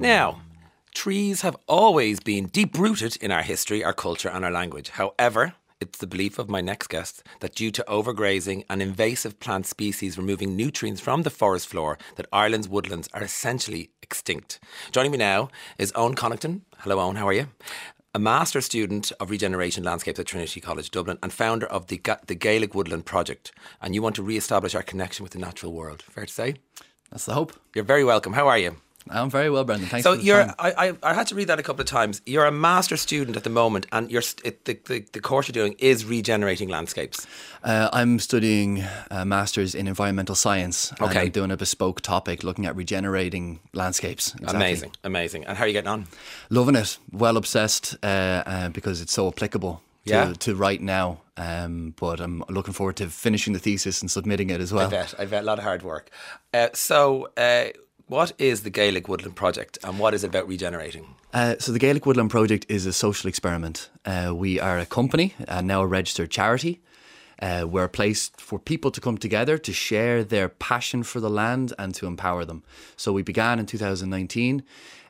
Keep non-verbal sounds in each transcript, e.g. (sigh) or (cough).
Now, trees have always been deep rooted in our history, our culture, and our language. However, it's the belief of my next guest that due to overgrazing and invasive plant species removing nutrients from the forest floor, that Ireland's woodlands are essentially extinct. Joining me now is Eoghan Connaughton. Hello, Eoghan. How are you? A master student of regeneration landscapes at Trinity College Dublin and founder of the, Ga- the Gaelic Woodland Project. And you want to re-establish our connection with the natural world. Fair to say? That's the hope. You're very welcome. How are you? I'm very well, Brendan. Thanks So you're. I, I, I had to read that a couple of times. You're a master student at the moment, and you're it, the, the the course you're doing is regenerating landscapes. Uh, I'm studying a master's in environmental science. and Okay. I'm doing a bespoke topic looking at regenerating landscapes. Exactly. Amazing, amazing. And how are you getting on? Loving it. Well obsessed uh, uh, because it's so applicable to, Yeah. to right now. Um, but I'm looking forward to finishing the thesis and submitting it as well. I bet, I bet, a lot of hard work. Uh, so, uh, what is the Gaelic Woodland Project, and what is it about regenerating? Uh, so the Gaelic Woodland Project is a social experiment. Uh, we are a company and now a registered charity. Uh, we're a place for people to come together to share their passion for the land and to empower them. So we began in 2019.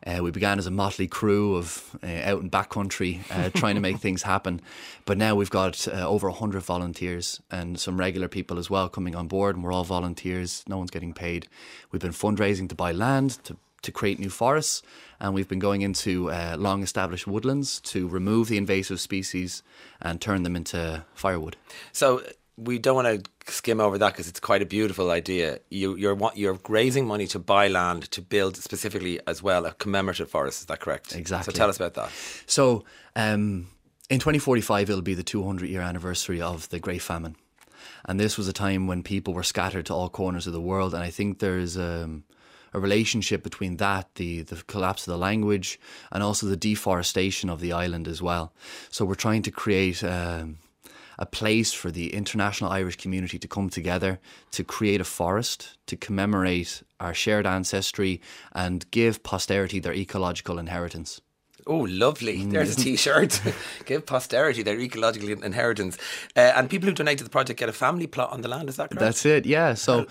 Uh, we began as a motley crew of uh, out in backcountry uh, (laughs) trying to make things happen. But now we've got uh, over 100 volunteers and some regular people as well coming on board, and we're all volunteers. No one's getting paid. We've been fundraising to buy land, to to create new forests, and we've been going into uh, long established woodlands to remove the invasive species and turn them into firewood. So, we don't want to skim over that because it's quite a beautiful idea. You, you're you're raising money to buy land to build specifically as well a commemorative forest. Is that correct? Exactly. So, tell us about that. So, um, in 2045, it'll be the 200 year anniversary of the Great Famine. And this was a time when people were scattered to all corners of the world. And I think there's um, a relationship between that, the, the collapse of the language, and also the deforestation of the island as well. So, we're trying to create. Um, a place for the international Irish community to come together to create a forest to commemorate our shared ancestry and give posterity their ecological inheritance. Oh, lovely. Mm, There's a (laughs) t shirt. Give posterity their ecological inheritance. Uh, and people who donate to the project get a family plot on the land. Is that correct? That's it, yeah. So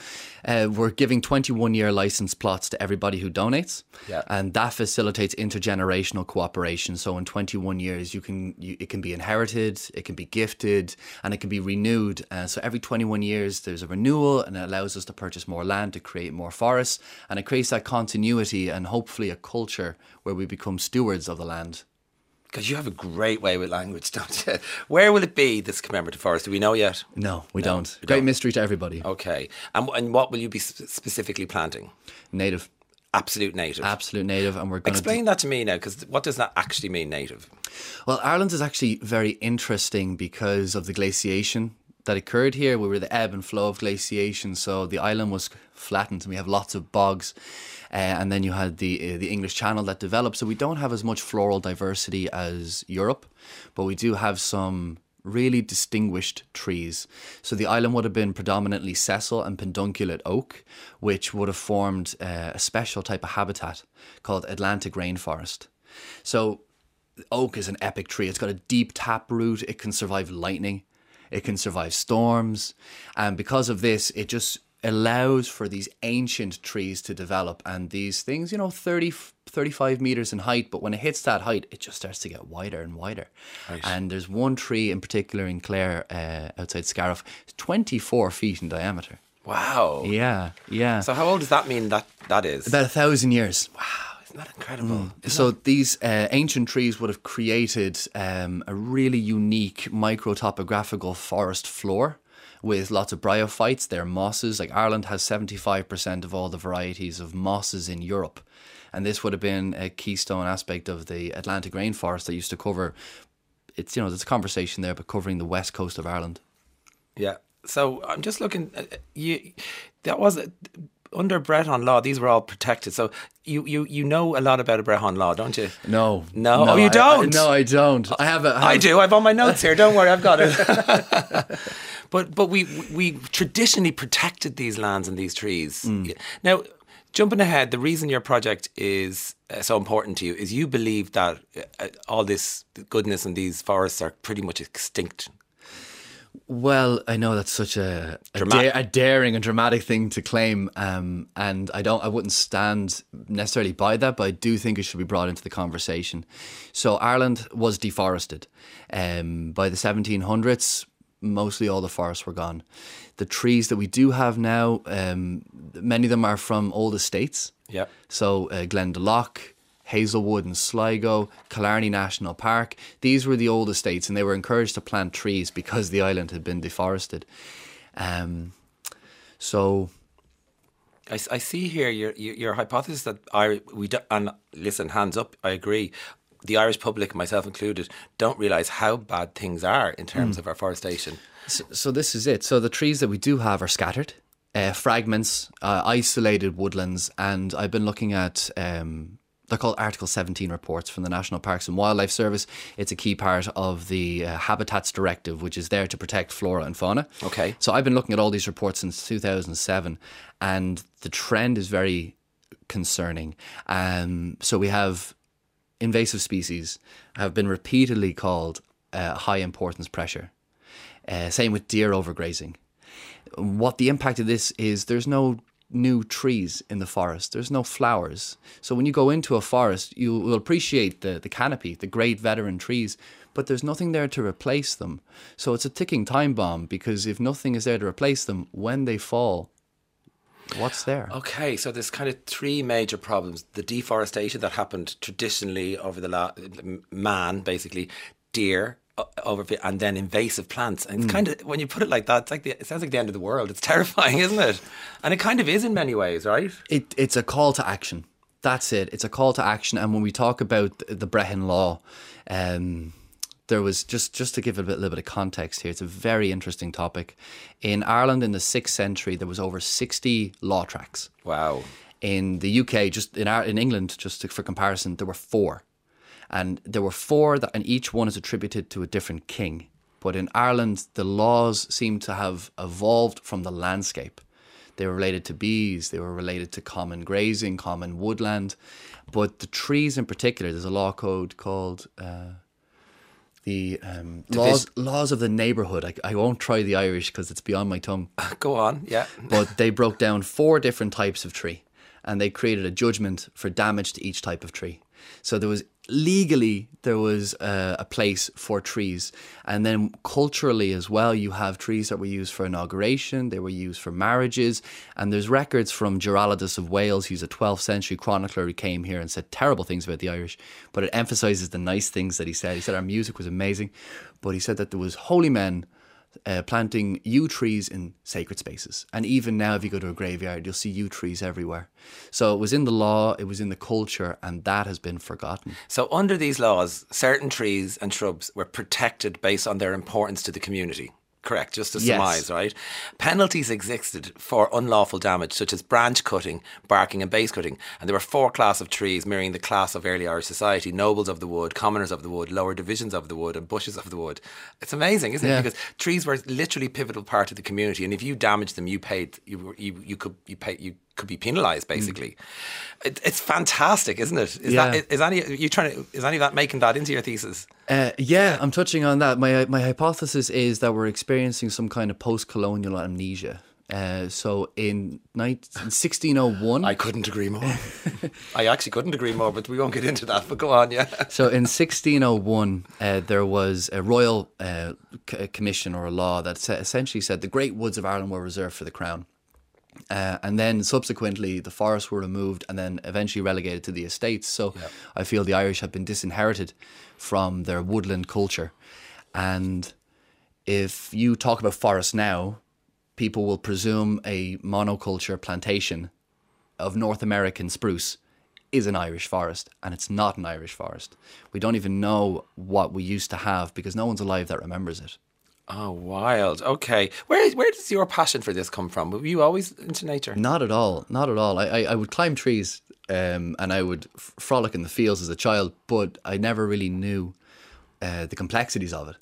uh, we're giving 21 year license plots to everybody who donates. Yeah. And that facilitates intergenerational cooperation. So in 21 years, you can you, it can be inherited, it can be gifted, and it can be renewed. Uh, so every 21 years, there's a renewal, and it allows us to purchase more land to create more forests. And it creates that continuity and hopefully a culture where we become stewards of the land. Because you have a great way with language, (laughs) don't you? Where will it be, this commemorative forest? Do we know yet? No, we don't. we Great don't. mystery to everybody. Okay. And, and what will you be specifically planting? Native, Absolute native. absolute native, and we're going to Explain that to me now, because what does that actually mean, native? Well, Ireland is actually very interesting because of the glaciation that occurred here. We were the ebb and flow of glaciation, so the island was flattened, and we have lots of bogs. Uh, and then you had the uh, the English Channel that developed, so we don't have as much floral diversity as Europe, but we do have some really distinguished trees. So the island would have been predominantly sessile and pedunculate oak, which would have formed uh, a special type of habitat called Atlantic rainforest. So oak is an epic tree. It's got a deep tap root. It can survive lightning. It can survive storms. And because of this, it just allows for these ancient trees to develop. And these things, you know, 30, 35 meters in height, but when it hits that height, it just starts to get wider and wider. And there's one tree in particular in Clare, uh, outside Scariff, 24 feet in diameter. Wow. Yeah, yeah. So how old does that mean that that is? About a thousand years. wow, that incredible? So these uh, ancient trees would have created um, a really unique microtopographical forest floor with lots of bryophytes. They're mosses. Like Ireland has 75% of all the varieties of mosses in Europe. And this would have been a keystone aspect of the Atlantic rainforest that used to cover, it's, you know, there's a conversation there, but covering the west coast of Ireland. Yeah. So I'm just looking. Uh, you that was under Brehon law. These were all protected. So you you you know a lot about a Brehon law, don't you? No. No? Oh, you I- I- don't? no, I don't. I have a. I I have- do. I've on my notes here. Don't worry, I've got it. (laughs) (laughs) but but we we traditionally protected these lands and these trees. Now, jumping ahead, the reason your project is uh, so important to you is you believe that uh, all this goodness in these forests are pretty much extinct. Well, I know that's such a a, da- a daring and dramatic thing to claim, um, and I don't, I wouldn't stand necessarily by that, but I do think it should be brought into the conversation. So Ireland was deforested um, by the 1700s. Mostly all the forests were gone. The trees that we do have now, um, many of them are from old estates. Yep. So uh, Glendalough, Hazelwood and Sligo, Killarney National Park. These were the old estates, and they were encouraged to plant trees because the island had been deforested. Um, so I see here your your, hypothesis that I we do, and listen, hands up, I agree. The Irish public, myself included, don't realise how bad things are in terms of our forestation. So, so this is it. So the trees that we do have are scattered, uh, fragments, uh, isolated woodlands, and I've been looking at. Um, they're called Article 17 reports from the National Parks and Wildlife Service. It's a key part of the uh, Habitats Directive, which is there to protect flora and fauna. Okay. So I've been looking at all these reports since 2007, and the trend is very concerning. Um, so we have invasive species have been repeatedly called uh, high importance pressure. Uh, same with deer overgrazing. What the impact of this is, there's no new trees in the forest. There's no flowers. So when you go into a forest, you will appreciate the, the canopy, the great veteran trees, but there's nothing there to replace them. So it's a ticking time bomb because if nothing is there to replace them, when they fall, what's there? Okay, so there's kind of three major problems: the deforestation that happened traditionally over the la- man, basically deer. O- Over and then invasive plants, and it's kind of when you put it like that, it's like the, it sounds like the end of the world. It's (laughs) terrifying, isn't it? And it kind of is in many ways, right? It, it's a call to action. That's it. It's a call to action. And when we talk about the Brehon Law, um, there was just just to give a bit, little bit of context here. It's a very interesting topic. In Ireland, in the sixth century, there was over sixty law tracts. Wow. In the UK, just in our, in England, just to, for comparison, there were four, and there were four that, and each one is attributed to a different king. But in Ireland, the laws seem to have evolved from the landscape. They were related to bees, they were related to common grazing, common woodland. But the trees in particular, there's a law code called uh, the um, laws, laws of the neighbourhood. I, I won't try the Irish because it's beyond my tongue. (laughs) Go on, yeah. But they broke down four different types of tree and they created a judgment for damage to each type of tree. So there was legally there was a, a place for trees, and then culturally as well, you have trees that were used for inauguration, they were used for marriages, and there's records from Giraldus of Wales, who's a 12th century chronicler who came here and said terrible things about the Irish, but it emphasizes the nice things that he said. He said our music was amazing, but he said that there was holy men uh, planting yew trees in sacred spaces. And even now, if you go to a graveyard, you'll see yew trees everywhere. So it was in the law, it was in the culture, and that has been forgotten. So, under these laws, certain trees and shrubs were protected based on their importance to the community. Correct, just to Yes. surmise, right? Penalties existed for unlawful damage, such as branch cutting, barking, and base cutting. And there were four classes of trees mirroring the class of early Irish society nobles of the wood, commoners of the wood, lower divisions of the wood, and bushes of the wood. It's amazing, isn't Yeah. it? Because trees were literally pivotal part of the community. And if you damaged them, you paid, you, you, you could, you pay, you could be penalised, basically. It, it's fantastic, isn't it? Is Yeah. that is any you trying to is any of that making that into your thesis? Uh, yeah, I'm touching on that. My my hypothesis is that we're experiencing some kind of post-colonial amnesia. Uh, so in 19, 1601, I couldn't agree more. (laughs) I actually couldn't agree more, but we won't get into that. But go on, yeah. (laughs) So in 1601, uh, there was a royal uh, c- commission or a law that essentially said the great woods of Ireland were reserved for the crown. Uh, and then subsequently, the forests were removed and then eventually relegated to the estates. So I feel the Irish have been disinherited from their woodland culture. And if you talk about forests now, people will presume a monoculture plantation of North American spruce is an Irish forest, and it's not an Irish forest. We don't even know what we used to have because no one's alive that remembers it. Oh, wild. Okay, where where does your passion for this come from? Were you always into nature? Not at all. Not at all. I, I, I would climb trees um, and I would f- frolic in the fields as a child, but I never really knew uh, the complexities of it.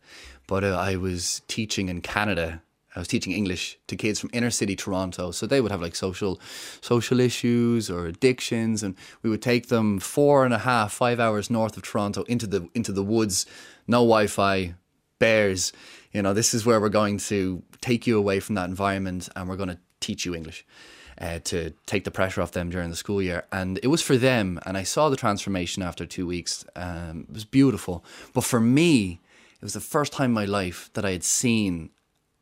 But uh, I was teaching in Canada. I was teaching English to kids from inner city Toronto, so they would have like social, social issues or addictions, and we would take them four and a half, five hours north of Toronto into the into the woods, no Wi-Fi, bears You know, this is where we're going to take you away from that environment and we're going to teach you English. Uh, to take the pressure off them during the school year. And it was for them, and I saw the transformation after two weeks. Um, it was beautiful. But for me, it was the first time in my life that I had seen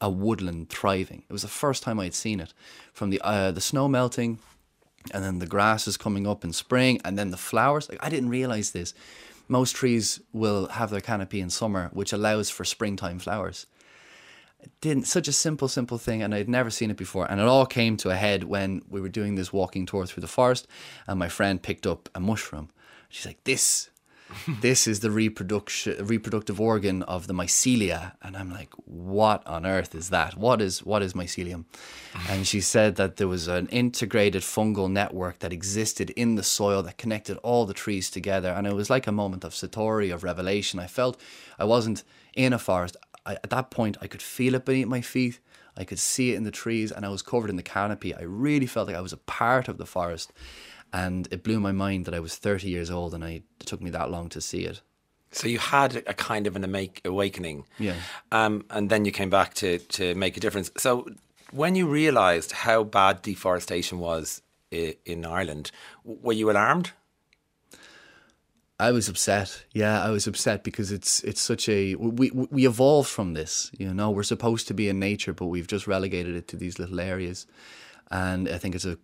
a woodland thriving. It was the first time I had seen it. From the uh, the snow melting, and then the grass is coming up in spring, and then the flowers. Like I didn't realize this. Most trees will have their canopy in summer, which allows for springtime flowers. Didn't such a simple simple thing and i'd never seen it before. And it all came to a head when we were doing this walking tour through the forest and my friend picked up a mushroom. She's like this (laughs) this is the reproduction reproductive organ of the mycelia. And i'm like what on earth is that? What is what is mycelium? And she said that there was an integrated fungal network that existed in the soil that connected all the trees together. And it was like a moment of satori of revelation. I felt i wasn't in a forest. I, at that point, I could feel it beneath my feet. I could see it in the trees, and I was covered in the canopy. I really felt like I was a part of the forest, and it blew my mind that I was 30 years old, and I, it took me that long to see it. So you had a kind of an awakening, yeah, um, and then you came back to to make a difference. So when you realised how bad deforestation was in Ireland, were you alarmed? I was upset. Yeah, I was upset because it's it's such a we we evolved from this. You know, we're supposed to be in nature, but we've just relegated it to these little areas, and I think it's a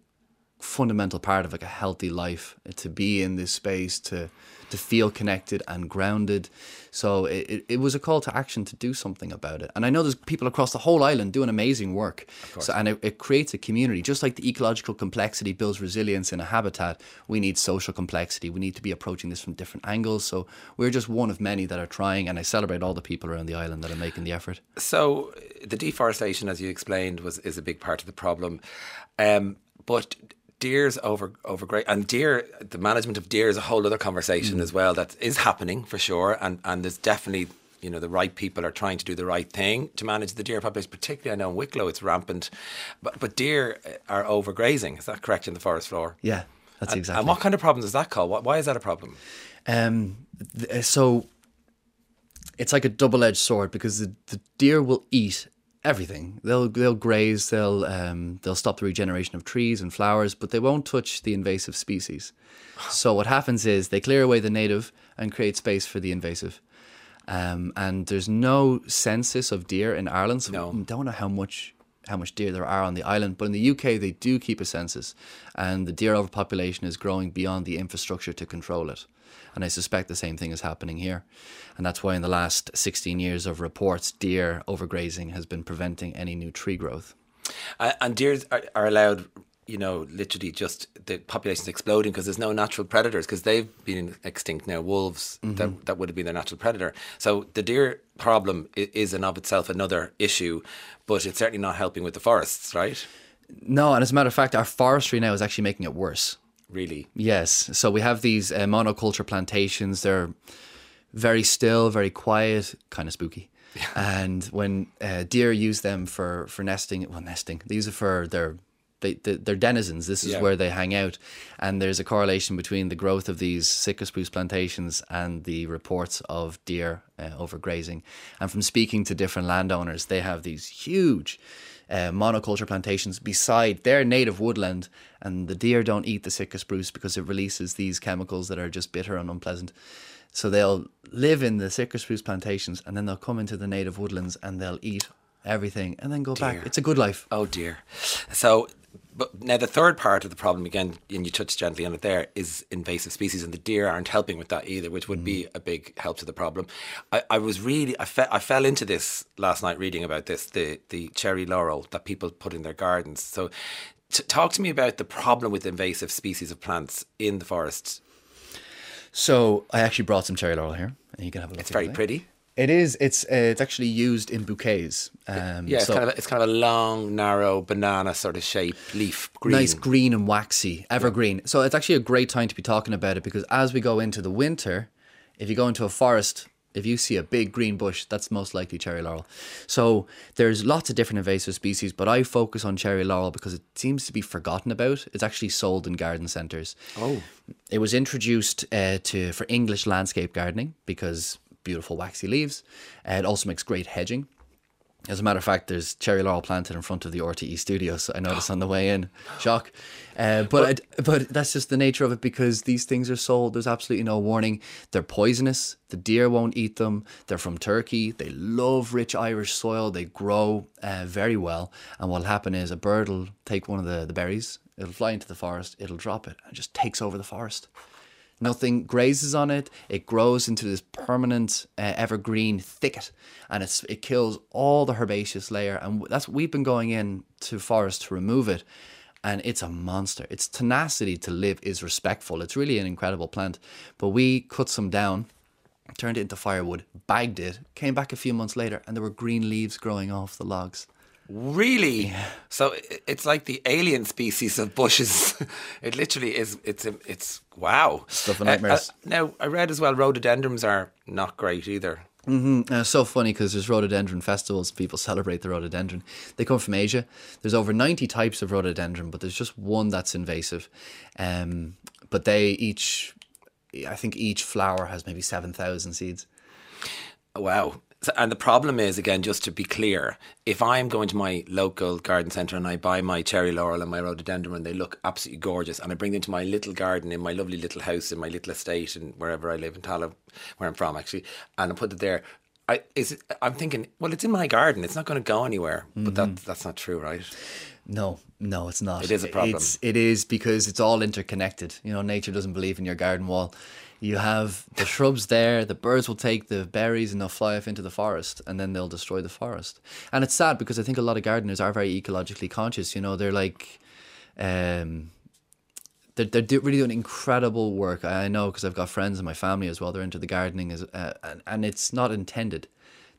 fundamental part of like a healthy life to be in this space to to feel connected and grounded. So it, it was a call to action to do something about it. And i know there's people across the whole island doing amazing work. So, and it, it creates a community. Just like the ecological complexity builds resilience in a habitat we need social complexity. We need to be approaching this from different angles. So we're just one of many that are trying and i celebrate all the people around the island that are making the effort. So the deforestation as you explained was is a big part of the problem. Um, but deer's over over great and deer the management of deer is a whole other conversation mm. as well that is happening for sure and and there's definitely you know the right people are trying to do the right thing to manage the deer population particularly I know in Wicklow it's rampant but but deer are overgrazing is that correct in the forest floor? Yeah that's and, exactly and what kind of problems does that cause why is that a problem? Um th- so it's like a double-edged sword because the, the deer will eat everything. They'll they'll graze. They'll um, they'll stop the regeneration of trees and flowers, but they won't touch the invasive species. So what happens is they clear away the native and create space for the invasive. Um, and there's no census of deer in Ireland, so no. we don't know how much how much deer there are on the island. But in the UK, they do keep a census, and the deer overpopulation is growing beyond the infrastructure to control it. And I suspect the same thing is happening here. And that's why in the last 16 years of reports, deer overgrazing has been preventing any new tree growth. Uh, and deer are, are allowed you know, literally just the population's exploding because there's no natural predators because they've been extinct now. Wolves mm-hmm. that that would have been their natural predator. So the deer problem is in of itself another issue, but it's certainly not helping with the forests, right? No, and as a matter of fact, our forestry now is actually making it worse really. Yes. So we have these uh, monoculture plantations. They're very still, very quiet, kind of spooky. and when uh, deer use them for, for nesting, well, nesting, they use it for their they, they're denizens. This is yeah. where they hang out, and there's a correlation between the growth of these Sitka spruce plantations and the reports of deer uh, overgrazing. And from speaking to different landowners, they have these huge uh, monoculture plantations beside their native woodland, and the deer don't eat the Sitka spruce because it releases these chemicals that are just bitter and unpleasant. So they'll live in the Sitka spruce plantations, and then they'll come into the native woodlands and they'll eat everything and then go dear. back. It's a good life. Oh dear. So but now the third part of the problem again, and you touched gently on it there, is invasive species, and the deer aren't helping with that either, which would mm. be a big help to the problem. I, I was really I, fe- I fell into this last night reading about this the the cherry laurel that people put in their gardens. So, t- talk to me about the problem with invasive species of plants in the forests. So I actually brought some cherry laurel here, and you can have a look. It's very pretty. It is. It's uh, it's actually used in bouquets. Um, yeah, it's so kind of a, it's kind of a long, narrow banana sort of shape leaf. Green. Nice green and waxy, evergreen. Yeah. So it's actually a great time to be talking about it because as we go into the winter, if you go into a forest, if you see a big green bush, that's most likely cherry laurel. So there's lots of different invasive species, but I focus on cherry laurel because it seems to be forgotten about. It's actually sold in garden centres. Oh, it was introduced uh, to for English landscape gardening because beautiful waxy leaves. Uh, it also makes great hedging. As a matter of fact, there's cherry laurel planted in front of the RTE studios. I noticed on the way in. Shock. Uh, but I, but that's just the nature of it because these things are sold. There's absolutely no warning. They're poisonous. The deer won't eat them. They're from Turkey. They love rich Irish soil. They grow uh, very well. And what'll happen is a bird will take one of the, the berries. It'll fly into the forest. It'll drop it and just takes over the forest. Nothing grazes on it. It grows into this permanent uh, evergreen thicket, and it's it kills all the herbaceous layer. And that's we've been going in to forest to remove it, and it's a monster. Its tenacity to live is respectful. It's really an incredible plant. But we cut some down, turned it into firewood, bagged it, came back a few months later, and there were green leaves growing off the logs. Really? Yeah. So it's like the alien species of bushes. (laughs) it literally is. It's it's wow. Stuff of nightmares. Uh, uh, now I read as well. Rhododendrons are not great either. Mm-hmm. Uh, so funny because there's rhododendron festivals. People celebrate the rhododendron. They come from Asia. There's over 90 types of rhododendron, but there's just one that's invasive. Um, but they each, I think each flower has maybe 7,000 seeds. Wow. So, and the problem is, again, just to be clear, if I'm going to my local garden centre and I buy my cherry laurel and my rhododendron and they look absolutely gorgeous, and I bring them to my little garden in my lovely little house in my little estate and wherever I live in Tallaght, where I'm from actually, and I put it there, I is it, I'm thinking, well, it's in my garden. It's not going to go anywhere. Mm-hmm. But that that's not true, right? No, no, it's not. It is a problem. It's, it is because it's all interconnected. You know, nature doesn't believe in your garden wall you have the shrubs there, the birds will take the berries and they'll fly off into the forest and then they'll destroy the forest. And it's sad because I think a lot of gardeners are very ecologically conscious. You know, they're like, um, they're, they're do, really doing incredible work. I know because I've got friends in my family as well. They're into the gardening, as, uh, and, and it's not intended.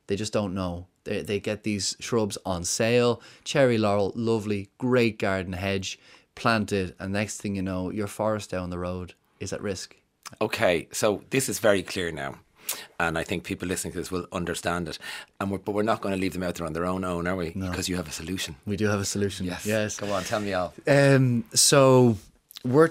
They just don't know. They, they get these shrubs on sale. Cherry laurel, lovely, great garden hedge, planted, and next thing you know, your forest down the road is at risk. Okay, so this is very clear now. And I think people listening to this will understand it. And we're, but we're not going to leave them out there on their own own, are we? No. Because you have a solution. We do have a solution. Yes. Yes. Go on, tell me all. Um, so we're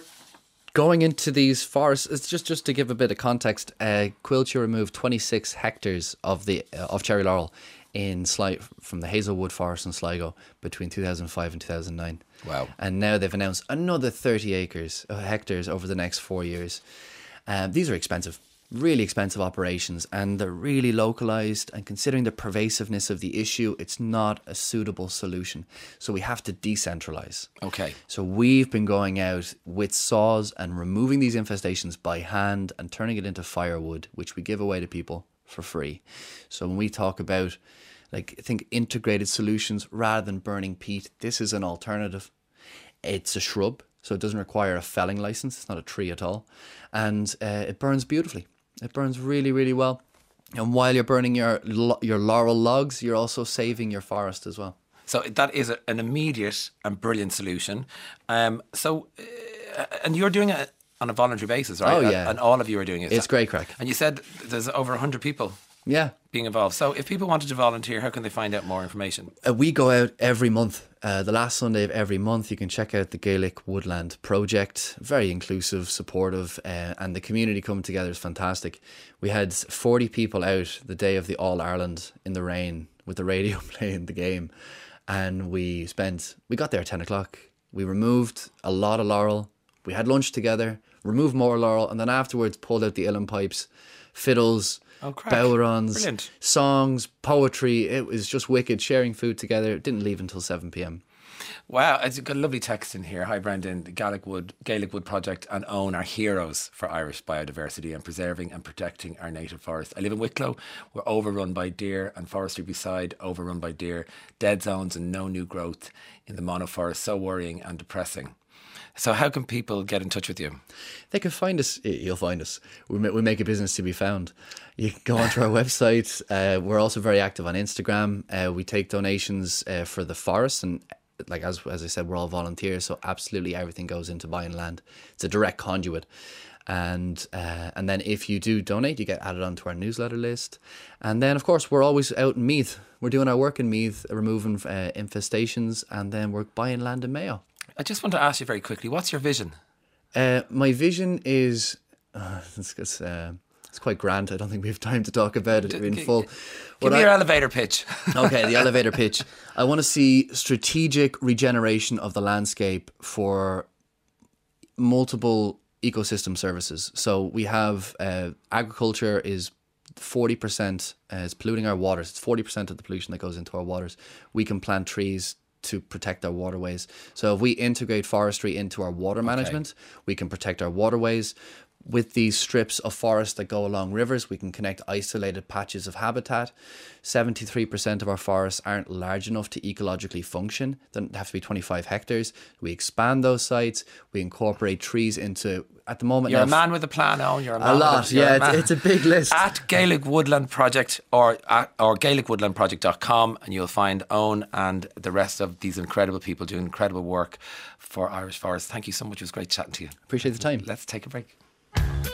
going into these forests. It's just just to give a bit of context. Uh, removed 26 hectares of the uh, of cherry laurel in Sli- from the Hazelwood Forest in Sligo between 2005 and 2009. Wow. And now they've announced another 30 acres, uh, hectares over the next four years. Um, these are expensive, really expensive operations, and they're really localized. And considering the pervasiveness of the issue, it's not a suitable solution. So we have to decentralize. Okay. So we've been going out with saws and removing these infestations by hand and turning it into firewood, which we give away to people for free. So when we talk about like I think integrated solutions rather than burning peat, this is an alternative. It's a shrub so it doesn't require a felling license. It's not a tree at all, and uh, it burns beautifully. It burns really, really well. And while you're burning your your laurel logs, you're also saving your forest as well. So that is a, an immediate and brilliant solution. Um, so, uh, and you're doing it on a voluntary basis, right? Oh yeah, and all of you are doing it. It's great craic. And you said there's over hundred people yeah. Being involved. So if people wanted to volunteer, how can they find out more information? Uh, we go out every month. Uh, the last Sunday of every month, you can check out the Gaelic Woodland Project. Very inclusive, supportive, uh, and the community coming together is fantastic. We had 40 people out the day of the All Ireland in the rain with the radio (laughs) playing the game. And we spent, we got there at 10 o'clock. We removed a lot of laurel. We had lunch together, removed more laurel, and then afterwards pulled out the uilleann pipes, fiddles, Oh, Bodhráns, songs, poetry. It was just wicked. Sharing food together. It didn't leave until 7 p.m. Wow, it's got a lovely text in here. Hi, Brendan. The Gaelic Wood, Gaelic Wood Project and Eoghan are heroes for Irish biodiversity and preserving and protecting our native forest. I live in Wicklow. We're overrun by deer and forestry beside overrun by deer. Dead zones and no new growth in the monoforest. So worrying and depressing. So, how can people get in touch with you? They can find us. You'll find us. We make, we make a business to be found. You can go onto our (laughs) website. Uh, we're also very active on Instagram. Uh, we take donations uh, for the forest, and like as as I said, we're all volunteers, so absolutely everything goes into buying land. It's a direct conduit. And uh, and then if you do donate, you get added onto our newsletter list. And then of course we're always out in Meath. We're doing our work in Meath, removing uh, infestations, and then we're buying land in Mayo. I just want to ask you very quickly what's your vision? Uh, my vision is uh, (laughs) it's, it's, uh, It's quite grand. I don't think we have time to talk about it in full. Give me I- your elevator pitch. (laughs) okay, the (laughs) elevator pitch. I want to see strategic regeneration of the landscape for multiple ecosystem services. So we have uh, agriculture is 40% uh, is polluting our waters. It's 40% of the pollution that goes into our waters. We can plant trees to protect our waterways. So if we integrate forestry into our water management, we can protect our waterways. With these strips of forest that go along rivers, we can connect isolated patches of habitat. 73% of our forests aren't large enough to ecologically function. They have to be 25 hectares. We expand those sites. We incorporate trees into, at the moment, You're a man with a plan, Eoghan. You're a, man a lot. you're Yeah, man- it's, it's a big list. at Gaelic Woodland Project or at, or GaelicWoodlandProject.com and you'll find Eoghan and the rest of these incredible people doing incredible work for Irish forests. Thank you so much. It was great chatting to you. Appreciate the time. Let's take a break. Yeah.